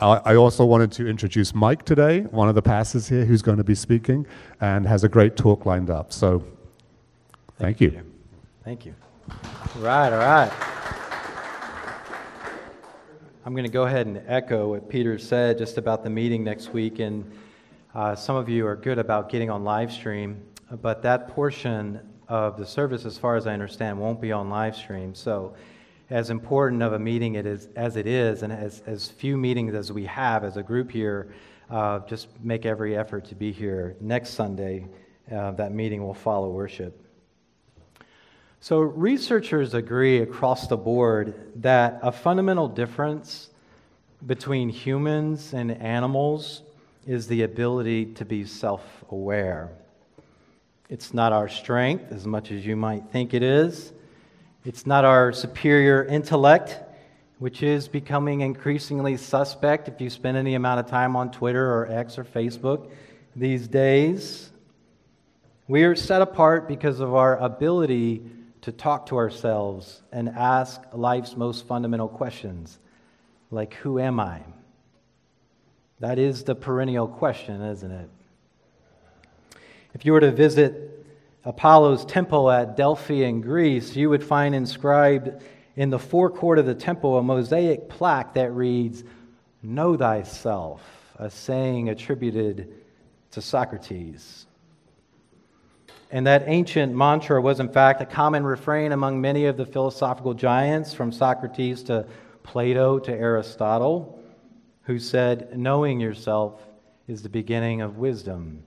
I also wanted to introduce Mike today, one of the pastors here who's going to be speaking and has a great talk lined up. So, thank you. Peter. Thank you. Right, all right. I'm going to go ahead and echo what Peter said just about the meeting next week. And uh, some of you are good about getting on live stream, but that portion of the service, as far as I understand, won't be on live stream. So, as important of a meeting it is as it is, and as, as few meetings as we have as a group here, uh, just make every effort to be here next Sunday. Uh, that meeting will follow worship. So, researchers agree across the board that a fundamental difference between humans and animals is the ability to be self aware. It's not our strength as much as you might think it is. It's not our superior intellect, which is becoming increasingly suspect if you spend any amount of time on Twitter or X or Facebook these days. We are set apart because of our ability to talk to ourselves and ask life's most fundamental questions, like, Who am I? That is the perennial question, isn't it? If you were to visit Apollo's temple at Delphi in Greece, you would find inscribed in the forecourt of the temple a mosaic plaque that reads, Know thyself, a saying attributed to Socrates. And that ancient mantra was, in fact, a common refrain among many of the philosophical giants, from Socrates to Plato to Aristotle, who said, Knowing yourself is the beginning of wisdom.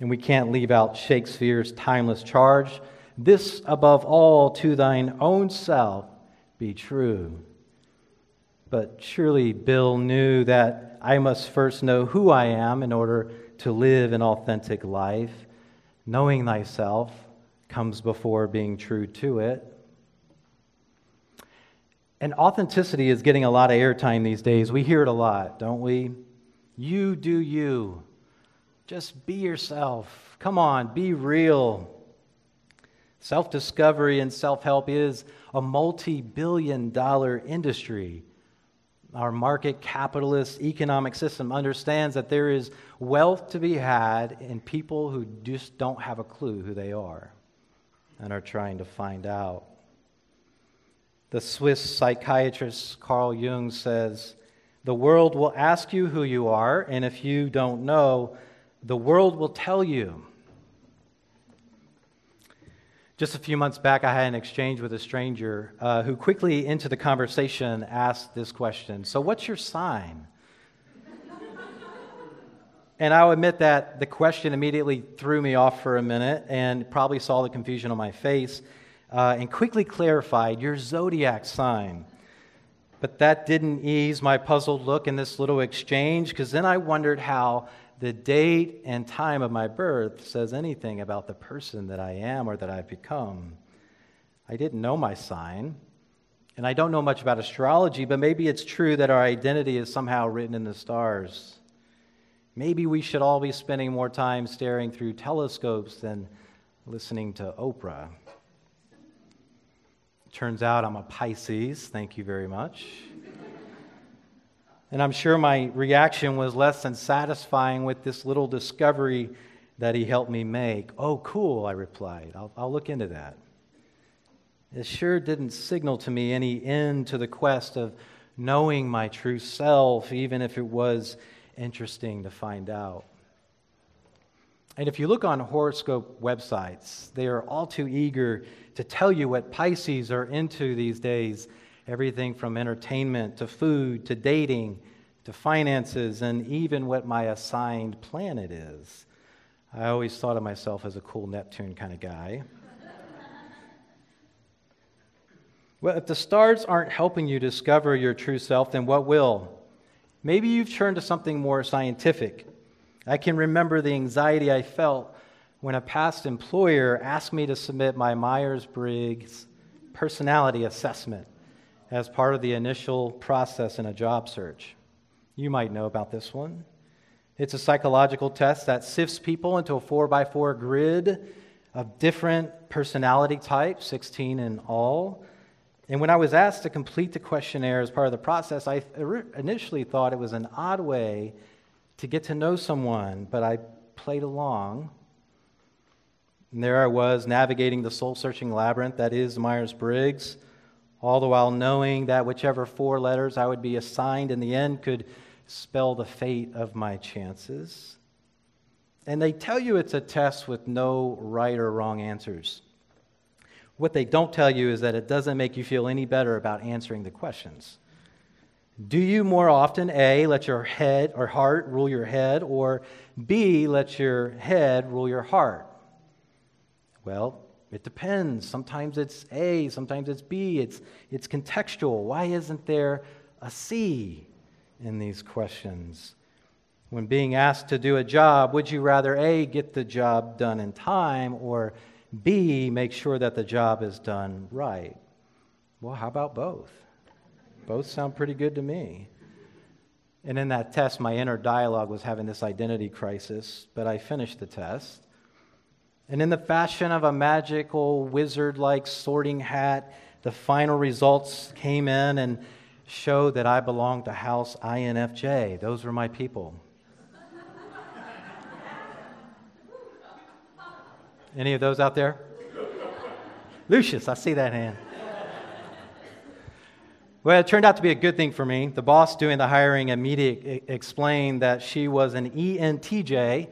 And we can't leave out Shakespeare's timeless charge this above all to thine own self be true. But surely Bill knew that I must first know who I am in order to live an authentic life. Knowing thyself comes before being true to it. And authenticity is getting a lot of airtime these days. We hear it a lot, don't we? You do you. Just be yourself. Come on, be real. Self discovery and self help is a multi billion dollar industry. Our market capitalist economic system understands that there is wealth to be had in people who just don't have a clue who they are and are trying to find out. The Swiss psychiatrist Carl Jung says, The world will ask you who you are, and if you don't know, the world will tell you. Just a few months back, I had an exchange with a stranger uh, who quickly into the conversation asked this question So, what's your sign? and I'll admit that the question immediately threw me off for a minute and probably saw the confusion on my face uh, and quickly clarified your zodiac sign. But that didn't ease my puzzled look in this little exchange because then I wondered how the date and time of my birth says anything about the person that I am or that I've become. I didn't know my sign, and I don't know much about astrology, but maybe it's true that our identity is somehow written in the stars. Maybe we should all be spending more time staring through telescopes than listening to Oprah. Turns out I'm a Pisces. Thank you very much. And I'm sure my reaction was less than satisfying with this little discovery that he helped me make. Oh, cool, I replied. I'll, I'll look into that. It sure didn't signal to me any end to the quest of knowing my true self, even if it was interesting to find out. And if you look on horoscope websites, they are all too eager to tell you what Pisces are into these days everything from entertainment to food to dating to finances and even what my assigned planet is. I always thought of myself as a cool Neptune kind of guy. well, if the stars aren't helping you discover your true self, then what will? Maybe you've turned to something more scientific. I can remember the anxiety I felt when a past employer asked me to submit my Myers Briggs personality assessment as part of the initial process in a job search. You might know about this one. It's a psychological test that sifts people into a four by four grid of different personality types, 16 in all. And when I was asked to complete the questionnaire as part of the process, I initially thought it was an odd way to get to know someone, but I played along. And there I was navigating the soul searching labyrinth that is Myers Briggs, all the while knowing that whichever four letters I would be assigned in the end could spell the fate of my chances. And they tell you it's a test with no right or wrong answers. What they don't tell you is that it doesn't make you feel any better about answering the questions. Do you more often, A, let your head or heart rule your head, or B, let your head rule your heart? Well, it depends. Sometimes it's A, sometimes it's B. It's, it's contextual. Why isn't there a C in these questions? When being asked to do a job, would you rather A, get the job done in time, or B, make sure that the job is done right? Well, how about both? Both sound pretty good to me. And in that test, my inner dialogue was having this identity crisis, but I finished the test. And in the fashion of a magical wizard like sorting hat, the final results came in and showed that I belonged to House INFJ. Those were my people. Any of those out there? Lucius, I see that hand. Well, it turned out to be a good thing for me. The boss doing the hiring immediately explained that she was an ENTJ,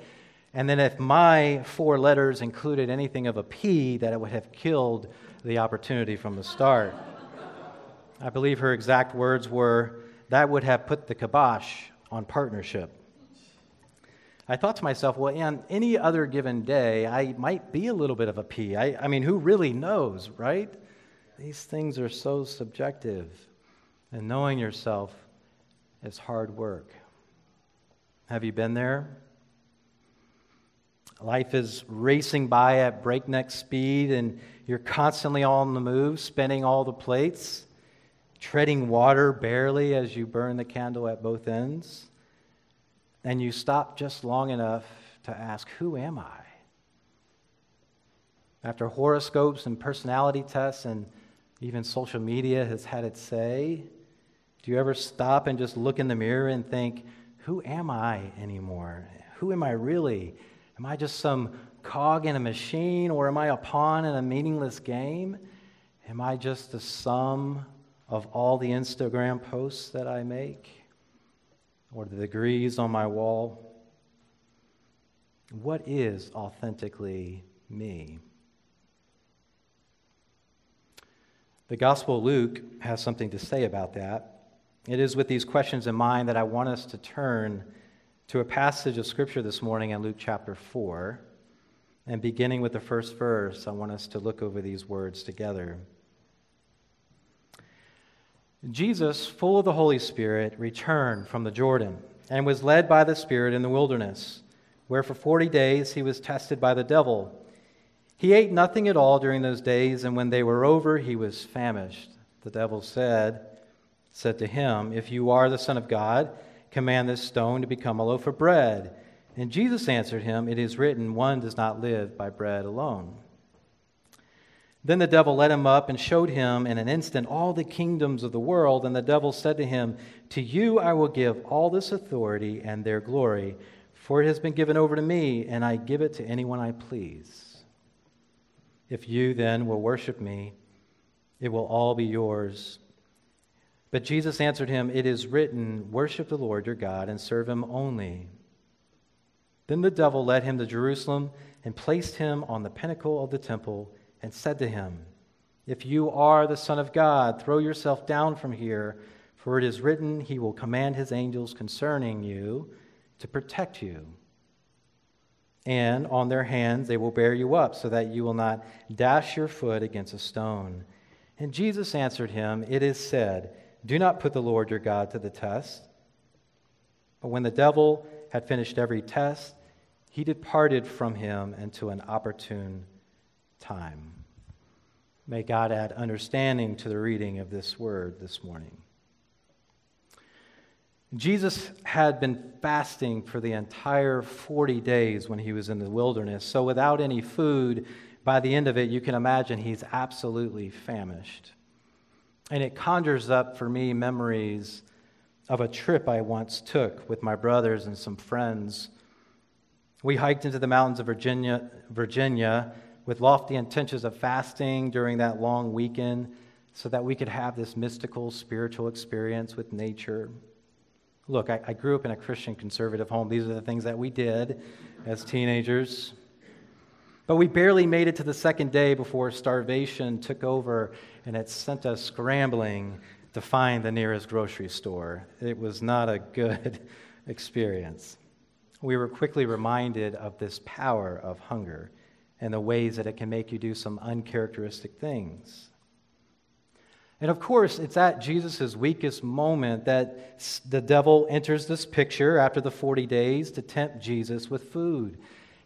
and then if my four letters included anything of a P, that it would have killed the opportunity from the start. I believe her exact words were, that would have put the kibosh on partnership. I thought to myself, well, on any other given day, I might be a little bit of a P. I, I mean, who really knows, right? These things are so subjective. And knowing yourself is hard work. Have you been there? Life is racing by at breakneck speed, and you're constantly on the move, spinning all the plates, treading water barely as you burn the candle at both ends. And you stop just long enough to ask, Who am I? After horoscopes and personality tests, and even social media has had its say, do you ever stop and just look in the mirror and think, who am I anymore? Who am I really? Am I just some cog in a machine or am I a pawn in a meaningless game? Am I just the sum of all the Instagram posts that I make or the degrees on my wall? What is authentically me? The Gospel of Luke has something to say about that. It is with these questions in mind that I want us to turn to a passage of Scripture this morning in Luke chapter 4. And beginning with the first verse, I want us to look over these words together. Jesus, full of the Holy Spirit, returned from the Jordan and was led by the Spirit in the wilderness, where for forty days he was tested by the devil. He ate nothing at all during those days, and when they were over, he was famished. The devil said, said to him, If you are the Son of God, command this stone to become a loaf of bread. And Jesus answered him, It is written, One does not live by bread alone. Then the devil led him up and showed him in an instant all the kingdoms of the world. And the devil said to him, To you I will give all this authority and their glory, for it has been given over to me, and I give it to anyone I please. If you then will worship me, it will all be yours. But Jesus answered him, It is written, Worship the Lord your God and serve him only. Then the devil led him to Jerusalem and placed him on the pinnacle of the temple and said to him, If you are the Son of God, throw yourself down from here, for it is written, He will command His angels concerning you to protect you. And on their hands they will bear you up, so that you will not dash your foot against a stone. And Jesus answered him, It is said, do not put the Lord your God to the test. But when the devil had finished every test, he departed from him into an opportune time. May God add understanding to the reading of this word this morning. Jesus had been fasting for the entire 40 days when he was in the wilderness. So, without any food, by the end of it, you can imagine he's absolutely famished. And it conjures up for me memories of a trip I once took with my brothers and some friends. We hiked into the mountains of Virginia, Virginia with lofty intentions of fasting during that long weekend so that we could have this mystical spiritual experience with nature. Look, I, I, grew up in a Christian conservative home. These are the things that we did as teenagers. But we barely made it to the second day before starvation took over and it sent us scrambling to find the nearest grocery store. It was not a good experience. We were quickly reminded of this power of hunger and the ways that it can make you do some uncharacteristic things. And of course, it's at Jesus' weakest moment that the devil enters this picture after the 40 days to tempt Jesus with food.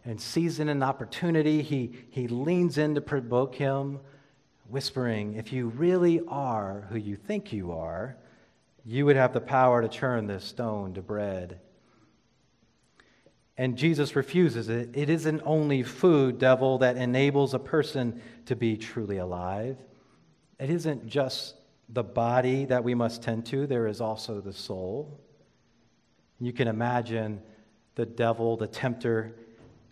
And seizing an opportunity, he, he leans in to provoke him, whispering, If you really are who you think you are, you would have the power to turn this stone to bread. And Jesus refuses it. It isn't only food, devil, that enables a person to be truly alive. It isn't just the body that we must tend to, there is also the soul. You can imagine the devil, the tempter,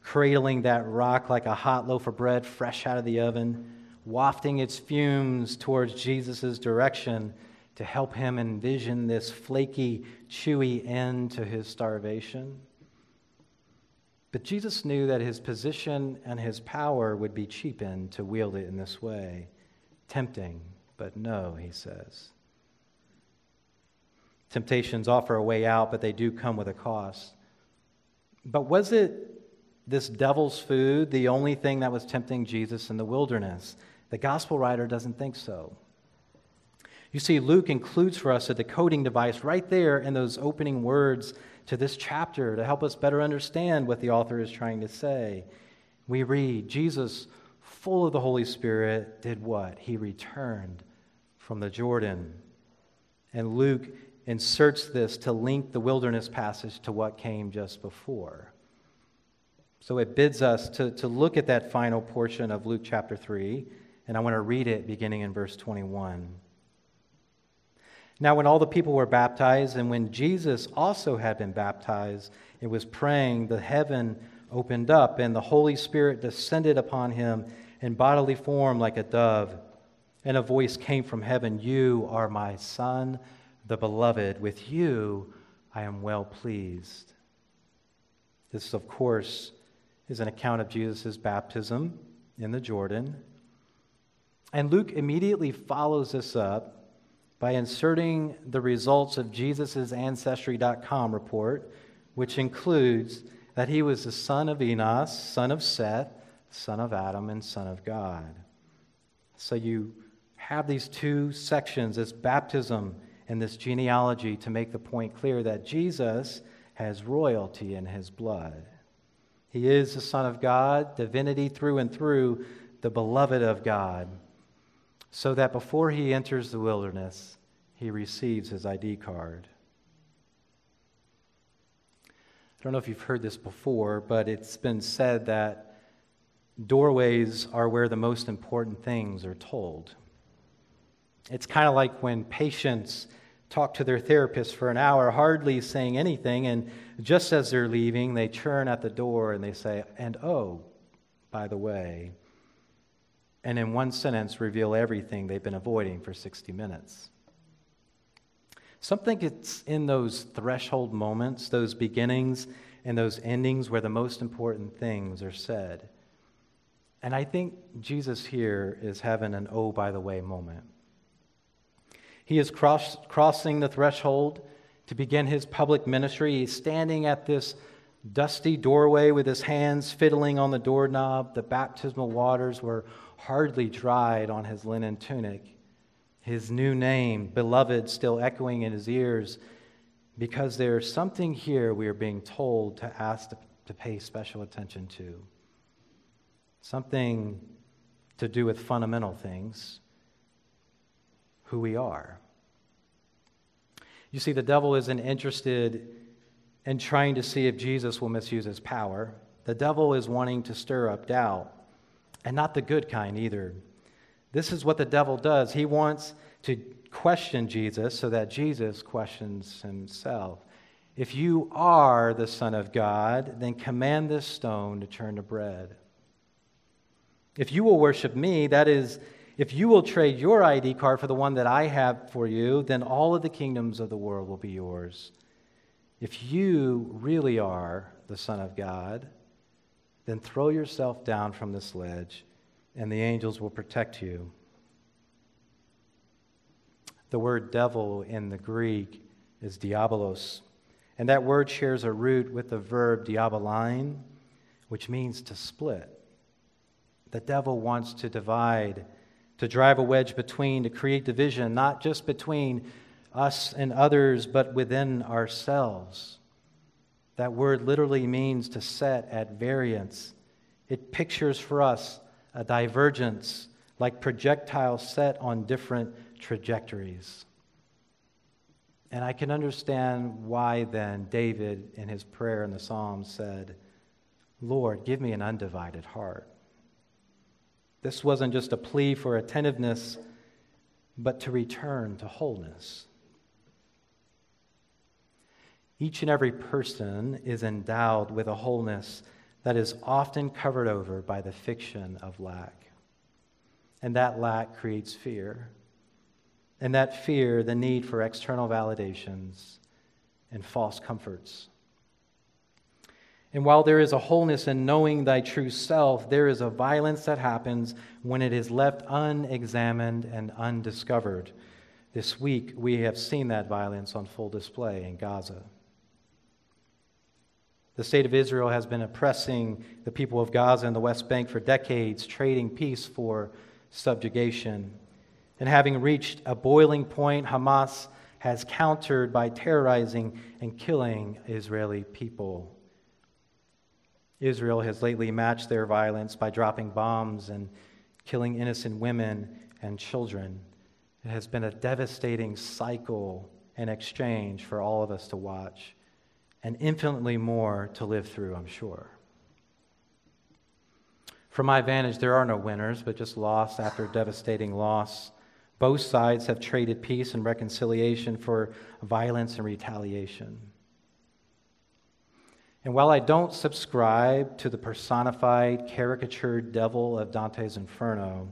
cradling that rock like a hot loaf of bread fresh out of the oven, wafting its fumes towards Jesus' direction to help him envision this flaky, chewy end to his starvation. But Jesus knew that his position and his power would be cheapened to wield it in this way tempting, but no, he says. Temptations offer a way out, but they do come with a cost. But was it this devil's food the only thing that was tempting Jesus in the wilderness? The gospel writer doesn't think so. You see, Luke includes for us a decoding device right there in those opening words to this chapter to help us better understand what the author is trying to say. We read, Jesus full of the Holy Spirit, did what? He returned from the Jordan. And Luke inserts this to link the wilderness passage to what came just before. So it bids us to, to look at that final portion of Luke chapter 3, and I want to read it beginning in verse 21. Now, when all the people were baptized, and when Jesus also had been baptized, it was praying, the heaven opened up, and the Holy Spirit descended upon him in bodily form like a dove. And a voice came from heaven You are my Son, the beloved. With you I am well pleased. This, is, of course, is an account of Jesus' baptism in the Jordan. And Luke immediately follows this up by inserting the results of Jesus' Ancestry.com report, which includes that he was the son of Enos, son of Seth, son of Adam and son of God. So you have these two sections, this baptism and this genealogy, to make the point clear that Jesus has royalty in his blood. He is the Son of God, divinity through and through, the beloved of God, so that before he enters the wilderness, he receives his ID card. I don't know if you've heard this before, but it's been said that doorways are where the most important things are told. It's kind of like when patients talk to their therapist for an hour, hardly saying anything, and just as they're leaving, they turn at the door and they say, and oh, by the way, and in one sentence reveal everything they've been avoiding for 60 minutes. Something it's in those threshold moments, those beginnings, and those endings where the most important things are said. And I think Jesus here is having an oh, by the way moment. He is cross, crossing the threshold to begin his public ministry. He's standing at this dusty doorway with his hands fiddling on the doorknob. The baptismal waters were hardly dried on his linen tunic. His new name, beloved, still echoing in his ears, because there's something here we are being told to ask to, to pay special attention to something to do with fundamental things who we are. You see, the devil isn't interested in trying to see if Jesus will misuse his power. The devil is wanting to stir up doubt, and not the good kind either. This is what the devil does. He wants to question Jesus so that Jesus questions himself. If you are the Son of God, then command this stone to turn to bread. If you will worship me, that is, if you will trade your ID card for the one that I have for you, then all of the kingdoms of the world will be yours. If you really are the Son of God, then throw yourself down from this ledge, and the angels will protect you. The word devil in the Greek is diabolos, and that word shares a root with the verb diaballein, which means to split. The devil wants to divide, to drive a wedge between, to create division, not just between us and others, but within ourselves. That word literally means to set at variance. It pictures for us a divergence, like projectiles set on different trajectories. And I can understand why then David, in his prayer in the Psalms, said, Lord, give me an undivided heart. This wasn't just a plea for attentiveness, but to return to wholeness. Each and every person is endowed with a wholeness that is often covered over by the fiction of lack. And that lack creates fear. And that fear, the need for external validations and false comforts. And while there is a wholeness in knowing thy true self, there is a violence that happens when it is left unexamined and undiscovered. This week, we have seen that violence on full display in Gaza. The state of Israel has been oppressing the people of Gaza and the West Bank for decades, trading peace for subjugation. And having reached a boiling point, Hamas has countered by terrorizing and killing Israeli people. Israel has lately matched their violence by dropping bombs and killing innocent women and children. It has been a devastating cycle and exchange for all of us to watch and infinitely more to live through, I'm sure. From my vantage, there are no winners, but just loss after devastating loss. Both sides have traded peace and reconciliation for violence and retaliation. And while I don't subscribe to the personified, caricatured devil of Dante's Inferno,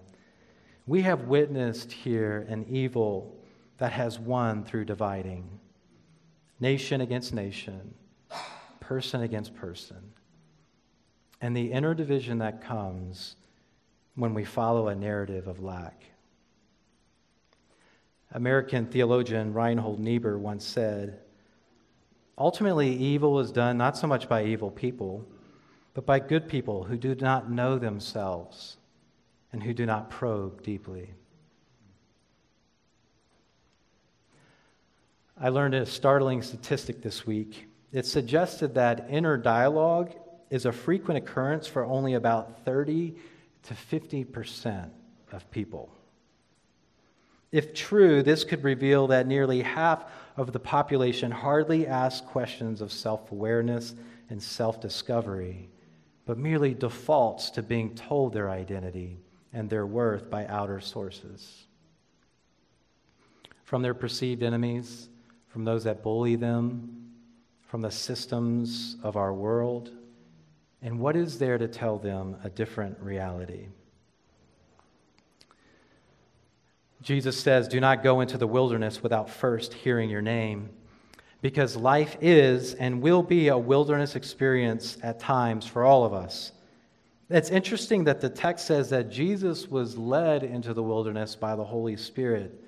we have witnessed here an evil that has won through dividing nation against nation, person against person. And the inner division that comes when we follow a narrative of lack. American theologian Reinhold Niebuhr once said, Ultimately, evil is done not so much by evil people, but by good people who do not know themselves and who do not probe deeply. I learned a startling statistic this week it suggested that inner dialogue is a frequent occurrence for only about 30 to 50% of people. If true, this could reveal that nearly half of the population hardly asks questions of self awareness and self discovery, but merely defaults to being told their identity and their worth by outer sources. From their perceived enemies, from those that bully them, from the systems of our world? And what is there to tell them a different reality? Jesus says, Do not go into the wilderness without first hearing your name, because life is and will be a wilderness experience at times for all of us. It's interesting that the text says that Jesus was led into the wilderness by the Holy Spirit.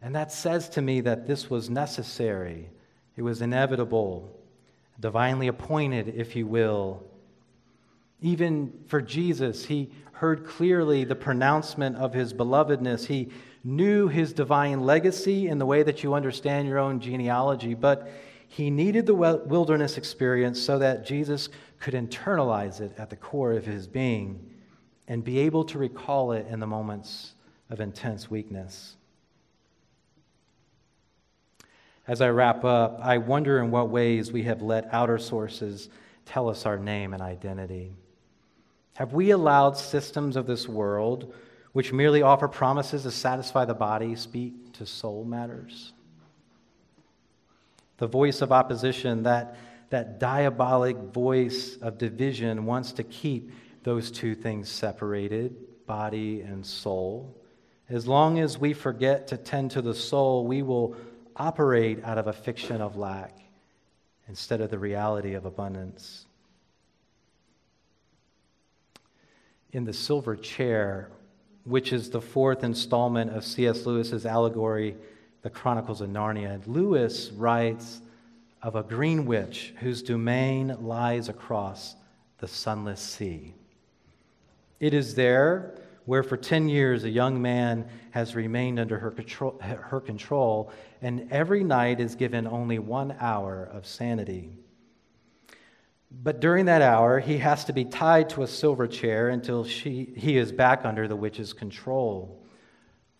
And that says to me that this was necessary, it was inevitable divinely appointed, if you will. Even for Jesus, he heard clearly the pronouncement of his belovedness. He knew his divine legacy in the way that you understand your own genealogy, but he needed the wilderness experience so that Jesus could internalize it at the core of his being and be able to recall it in the moments of intense weakness. As I wrap up, I wonder in what ways we have let outer sources tell us our name and identity. Have we allowed systems of this world, which merely offer promises to satisfy the body, speak to soul matters? The voice of opposition, that, that diabolic voice of division, wants to keep those two things separated body and soul. As long as we forget to tend to the soul, we will operate out of a fiction of lack instead of the reality of abundance. In The Silver Chair, which is the fourth installment of C.S. Lewis's allegory, The Chronicles of Narnia, Lewis writes of a green witch whose domain lies across the sunless sea. It is there where for 10 years a young man has remained under her control, her control, and every night is given only one hour of sanity. But during that hour, he has to be tied to a silver chair until she, he is back under the witch's control.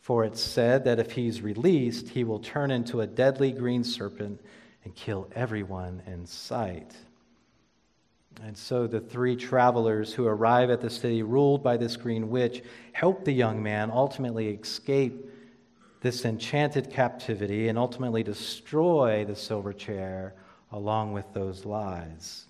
For it's said that if he's released, he will turn into a deadly green serpent and kill everyone in sight. And so the three travelers who arrive at the city ruled by this green witch help the young man ultimately escape this enchanted captivity and ultimately destroy the silver chair along with those lies.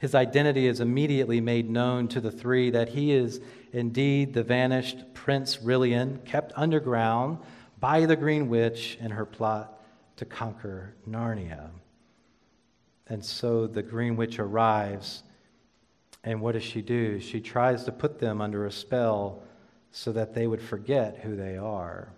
His identity is immediately made known to the three that he is indeed the vanished Prince Rilian, kept underground by the Green Witch in her plot to conquer Narnia. And so the Green Witch arrives, and what does she do? She tries to put them under a spell so that they would forget who they are.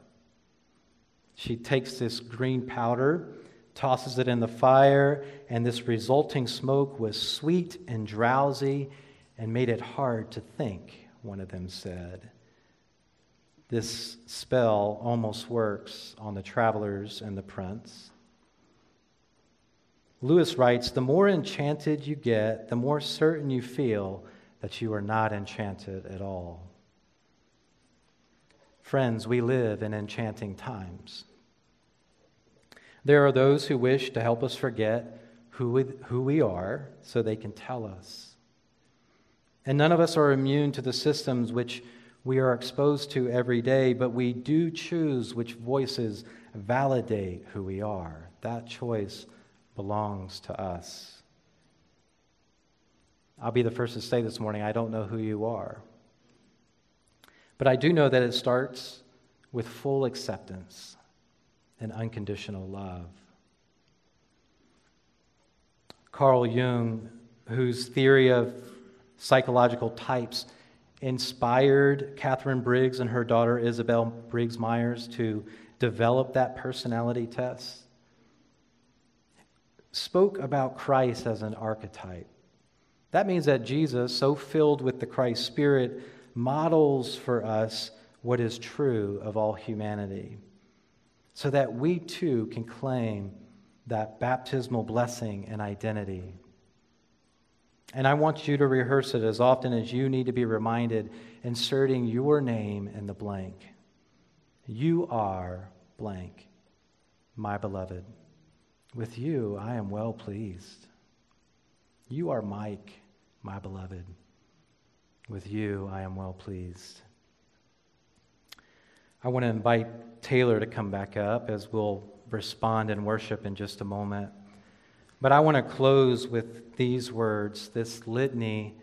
She takes this green powder, tosses it in the fire, and this resulting smoke was sweet and drowsy and made it hard to think, one of them said. This spell almost works on the travelers and the prince. Lewis writes The more enchanted you get, the more certain you feel that you are not enchanted at all. Friends, we live in enchanting times. There are those who wish to help us forget who we, who we are so they can tell us. And none of us are immune to the systems which we are exposed to every day, but we do choose which voices validate who we are. That choice belongs to us. I'll be the first to say this morning I don't know who you are. But I do know that it starts with full acceptance and unconditional love. Carl Jung, whose theory of psychological types inspired Katharine Briggs and her daughter Isabel Briggs Myers to develop that personality test, spoke about Christ as an archetype. That means that Jesus, so filled with the Christ Spirit, models for us what is true of all humanity, so that we too can claim that baptismal blessing and identity. And I want you to rehearse it as often as you need to be reminded, inserting your name in the blank. You are blank, my beloved. With you, I am well pleased. You are Mike, my beloved. With you, I am well pleased. I want to invite Taylor to come back up as we'll respond in worship in just a moment. But I want to close with these words, this litany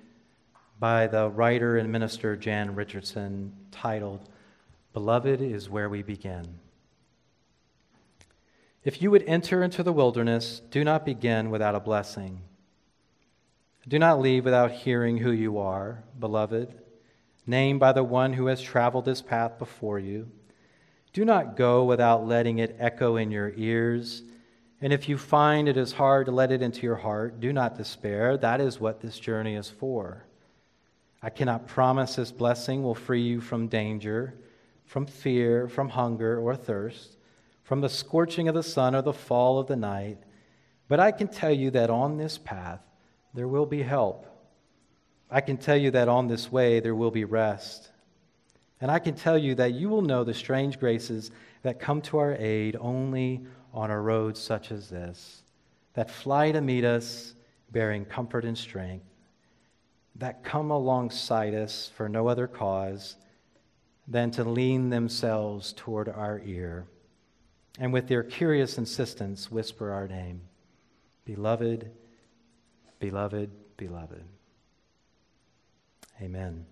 by the writer and minister Jan Richardson titled, Beloved is Where We Begin. If you would enter into the wilderness, do not begin without a blessing. Do not leave without hearing who you are, beloved, named by the one who has traveled this path before you. Do not go without letting it echo in your ears. And if you find it is hard to let it into your heart, do not despair. That is what this journey is for. I cannot promise this blessing will free you from danger, from fear, from hunger or thirst from the scorching of the sun or the fall of the night. But I can tell you that on this path there will be help. I can tell you that on this way there will be rest. And I can tell you that you will know the strange graces that come to our aid only on a road such as this, that fly to meet us bearing comfort and strength, that come alongside us for no other cause than to lean themselves toward our ear and with their curious insistence whisper our name Beloved, beloved, beloved. Amen.